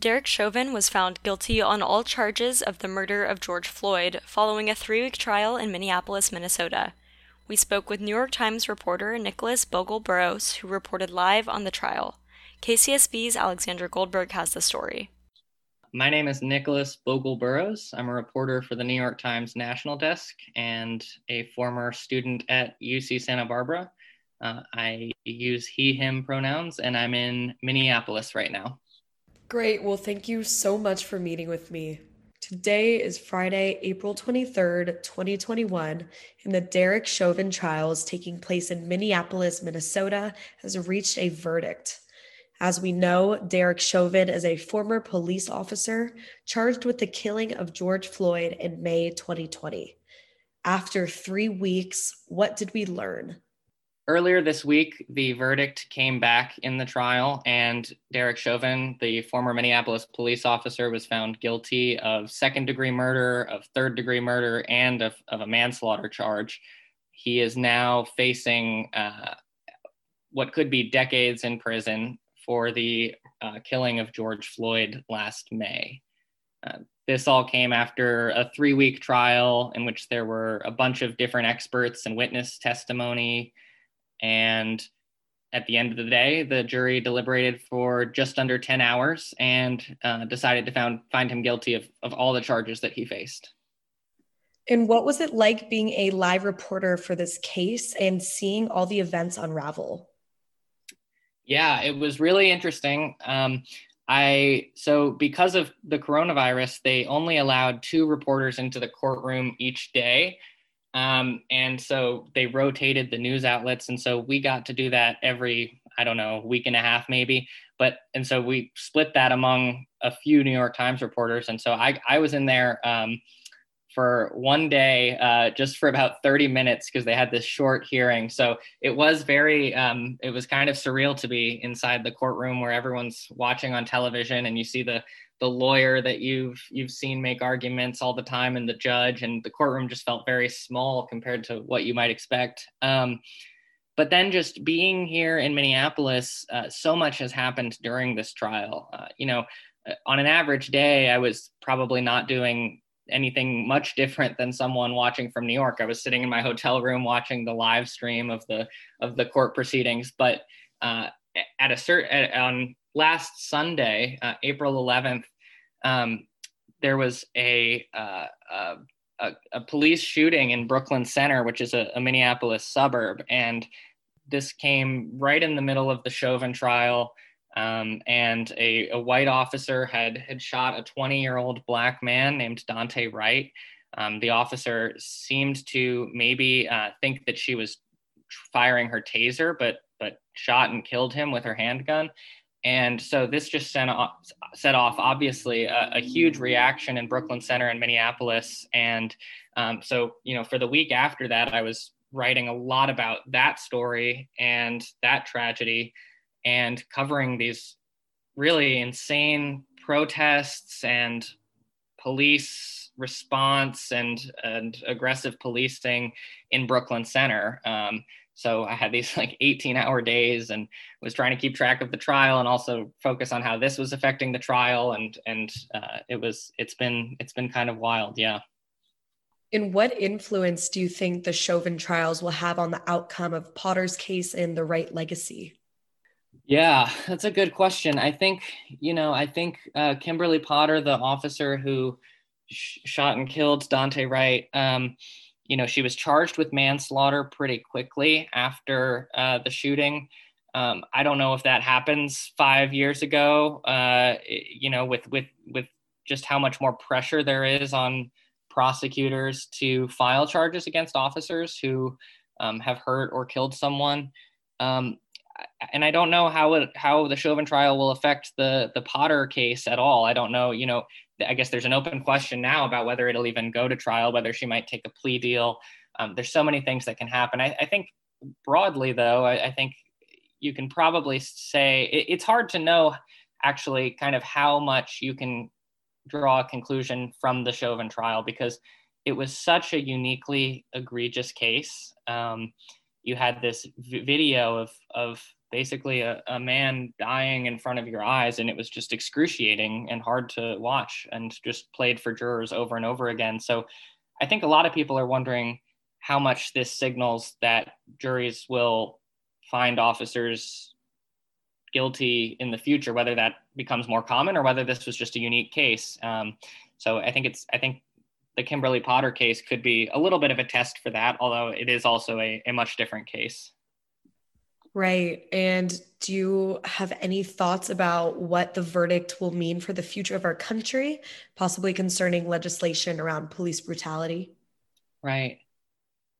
Derek Chauvin was found guilty on all charges of the murder of George Floyd following a three week trial in Minneapolis, Minnesota. We spoke with New York Times reporter Nicholas Bogel-Burroughs, who reported live on the trial. KCSB's Alexandra Goldberg has the story. My name is Nicholas Bogel-Burroughs. I'm a reporter for the New York Times National Desk and a former student at UC Santa Barbara. Uh, I use he, him pronouns, and I'm in Minneapolis right now. Great. Well, thank you so much for meeting with me. Today is Friday, April 23rd, 2021, and the Derek Chauvin trials taking place in Minneapolis, Minnesota, has reached a verdict. As we know, Derek Chauvin is a former police officer charged with the killing of George Floyd in May 2020. After three weeks, what did we learn? Earlier this week, the verdict came back in the trial, and Derek Chauvin, the former Minneapolis police officer, was found guilty of second degree murder, of third degree murder, and of, of a manslaughter charge. He is now facing uh, what could be decades in prison for the uh, killing of George Floyd last May. Uh, this all came after a three week trial in which there were a bunch of different experts and witness testimony and at the end of the day, the jury deliberated for just under 10 hours and uh, decided to found, find him guilty of, of all the charges that he faced. And what was it like being a live reporter for this case and seeing all the events unravel? Yeah, it was really interesting. Um, I so because of the coronavirus, they only allowed two reporters into the courtroom each day, um, and so they rotated the news outlets. And so we got to do that every, I don't know, week and a half maybe. But, and so we split that among a few New York Times reporters. And so I, I was in there um, for one day, uh, just for about 30 minutes because they had this short hearing. So it was very, um, it was kind of surreal to be inside the courtroom where everyone's watching on television and you see the, the lawyer that you've you've seen make arguments all the time and the judge and the courtroom just felt very small compared to what you might expect. Um, but then just being here in minneapolis uh, so much has happened during this trial. Uh, you know uh, on an average day i was probably not doing anything much different than someone watching from new york. I was sitting in my hotel room watching the live stream of the of the court proceedings. But uh, at a certain on last Sunday, uh, April 11th, um, there was a, uh, a, a, police shooting in Brooklyn Center, which is a, a, Minneapolis suburb. And this came right in the middle of the Chauvin trial. Um, and a, a, white officer had, had shot a 20 year old black man named Daunte Wright. Um, the officer seemed to maybe uh, think that she was firing her taser, but but shot and killed him with her handgun. And so this just sent off, set off, obviously, a, a, huge reaction in Brooklyn Center and Minneapolis. And um, so, you know, for the week after that, I was writing a lot about that story and that tragedy and covering these really insane protests and police response and, and aggressive policing in Brooklyn Center. Um, so I had these like 18 hour days and was trying to keep track of the trial and also focus on how this was affecting the trial. And, and uh, it was, it's been, it's been kind of wild. Yeah. And what influence do you think the Chauvin trials will have on the outcome of Potter's case and the Wright legacy? Yeah, that's a good question. I think, you know, I think uh, Kimberly Potter, the officer who sh- shot and killed Daunte Wright, um, you know, she was charged with manslaughter pretty quickly after uh, the shooting. Um, I don't know if that happens five years ago. Uh, you know, with with with just how much more pressure there is on prosecutors to file charges against officers who um, have hurt or killed someone. Um, and I don't know how it how the Chauvin trial will affect the the Potter case at all. I don't know. You know, I guess there's an open question now about whether it'll even go to trial, whether she might take a plea deal. Um, there's so many things that can happen. I, I think broadly, though, I, I, think you can probably say it, it's hard to know actually kind of how much you can draw a conclusion from the Chauvin trial because it was such a uniquely egregious case. Um, you had this v- video of, of basically a, a man dying in front of your eyes and it was just excruciating and hard to watch and just played for jurors over and over again. So i think a lot of people are wondering how much this signals that juries will find officers guilty in the future whether that becomes more common or whether this was just a unique case. Um, so i think it's i think the kimberly potter case could be a little bit of a test for that although it is also a, a much different case Right. And do you have any thoughts about what the verdict will mean for the future of our country, possibly concerning legislation around police brutality? Right.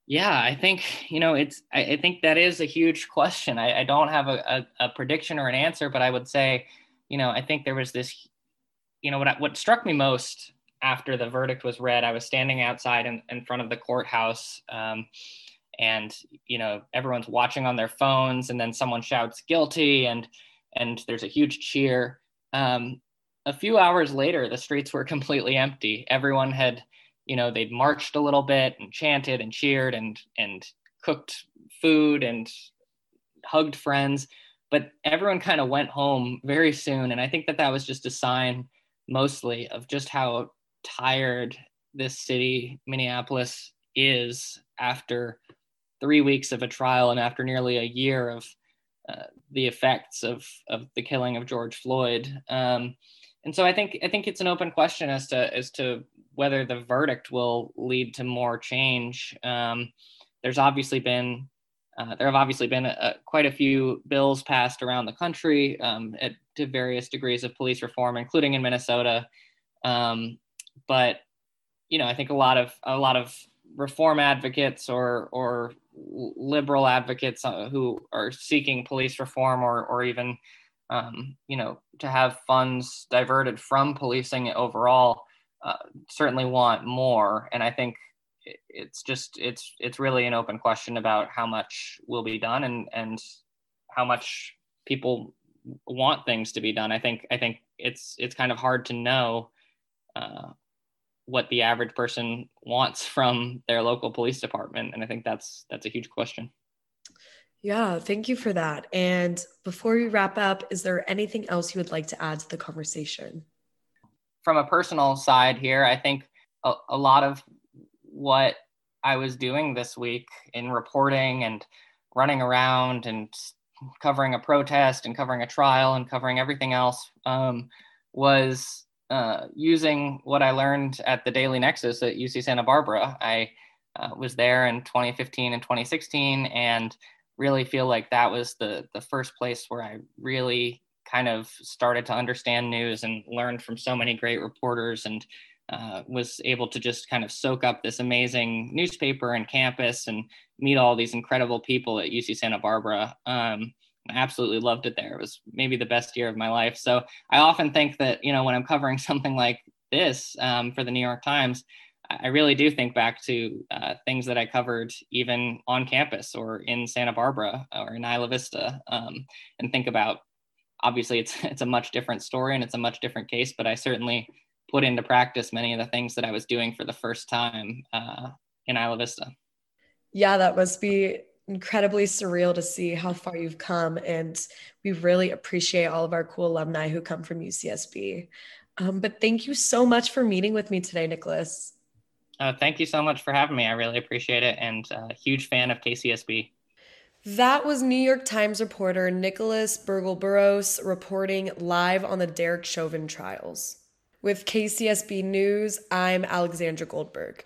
Yeah, I think, you know, it's, I, I think that is a huge question. I, I don't have a, a, a, prediction or an answer, but I would say, you know, I think there was this, you know, what, what struck me most after the verdict was read, I was standing outside in, in front of the courthouse. Um, and you know everyone's watching on their phones and then someone shouts guilty and and there's a huge cheer. Um, a few hours later the streets were completely empty. Everyone had you know they'd marched a little bit and chanted and cheered and and cooked food and hugged friends but everyone kind of went home very soon and i think that that was just a sign mostly of just how tired this city minneapolis is after three weeks of a trial and after nearly a year of uh, the effects of of the killing of George Floyd. Um, and so I think I think it's an open question as to as to whether the verdict will lead to more change. Um, there's obviously been uh, there have obviously been a, quite a few bills passed around the country um, at, to various degrees of police reform, including in Minnesota. Um, but you know, I think a lot of a lot of reform advocates or or liberal advocates uh, who are seeking police reform or or even um, you know to have funds diverted from policing overall uh, certainly want more. And i think it's just it's it's really an open question about how much will be done and and how much people want things to be done. I think i think it's it's kind of hard to know uh, what the average person wants from their local police department and i think that's that's a huge question. Yeah thank you for that. And before we wrap up is there anything else you would like to add to the conversation? From a personal side here i think a, a lot of what i was doing this week in reporting and running around and covering a protest and covering a trial and covering everything else um, was uh, using what I learned at the Daily Nexus at UC Santa Barbara. I uh, was there in 2015 and 2016, and really feel like that was the the first place where I really kind of started to understand news and learned from so many great reporters and uh, was able to just kind of soak up this amazing newspaper and campus and meet all these incredible people at UC Santa Barbara. Um, absolutely loved it there. It was maybe the best year of my life. So I often think that, you know, when I'm covering something like this um, for the New York Times, I really do think back to uh, things that I covered even on campus or in Santa Barbara or in Isla Vista um, and think about obviously it's it's a much different story and it's a much different case, but I certainly put into practice many of the things that I was doing for the first time uh, in Isla Vista. Yeah, that must be incredibly surreal to see how far you've come. And we really appreciate all of our cool alumni who come from UCSB. Um, but thank you so much for meeting with me today, Nicholas. Uh, thank you so much for having me. I really appreciate it and a uh, huge fan of KCSB. That was New York Times reporter Nicholas Bogel-Burroughs reporting live on the Derek Chauvin trials. With KCSB News, I'm Alexandra Goldberg.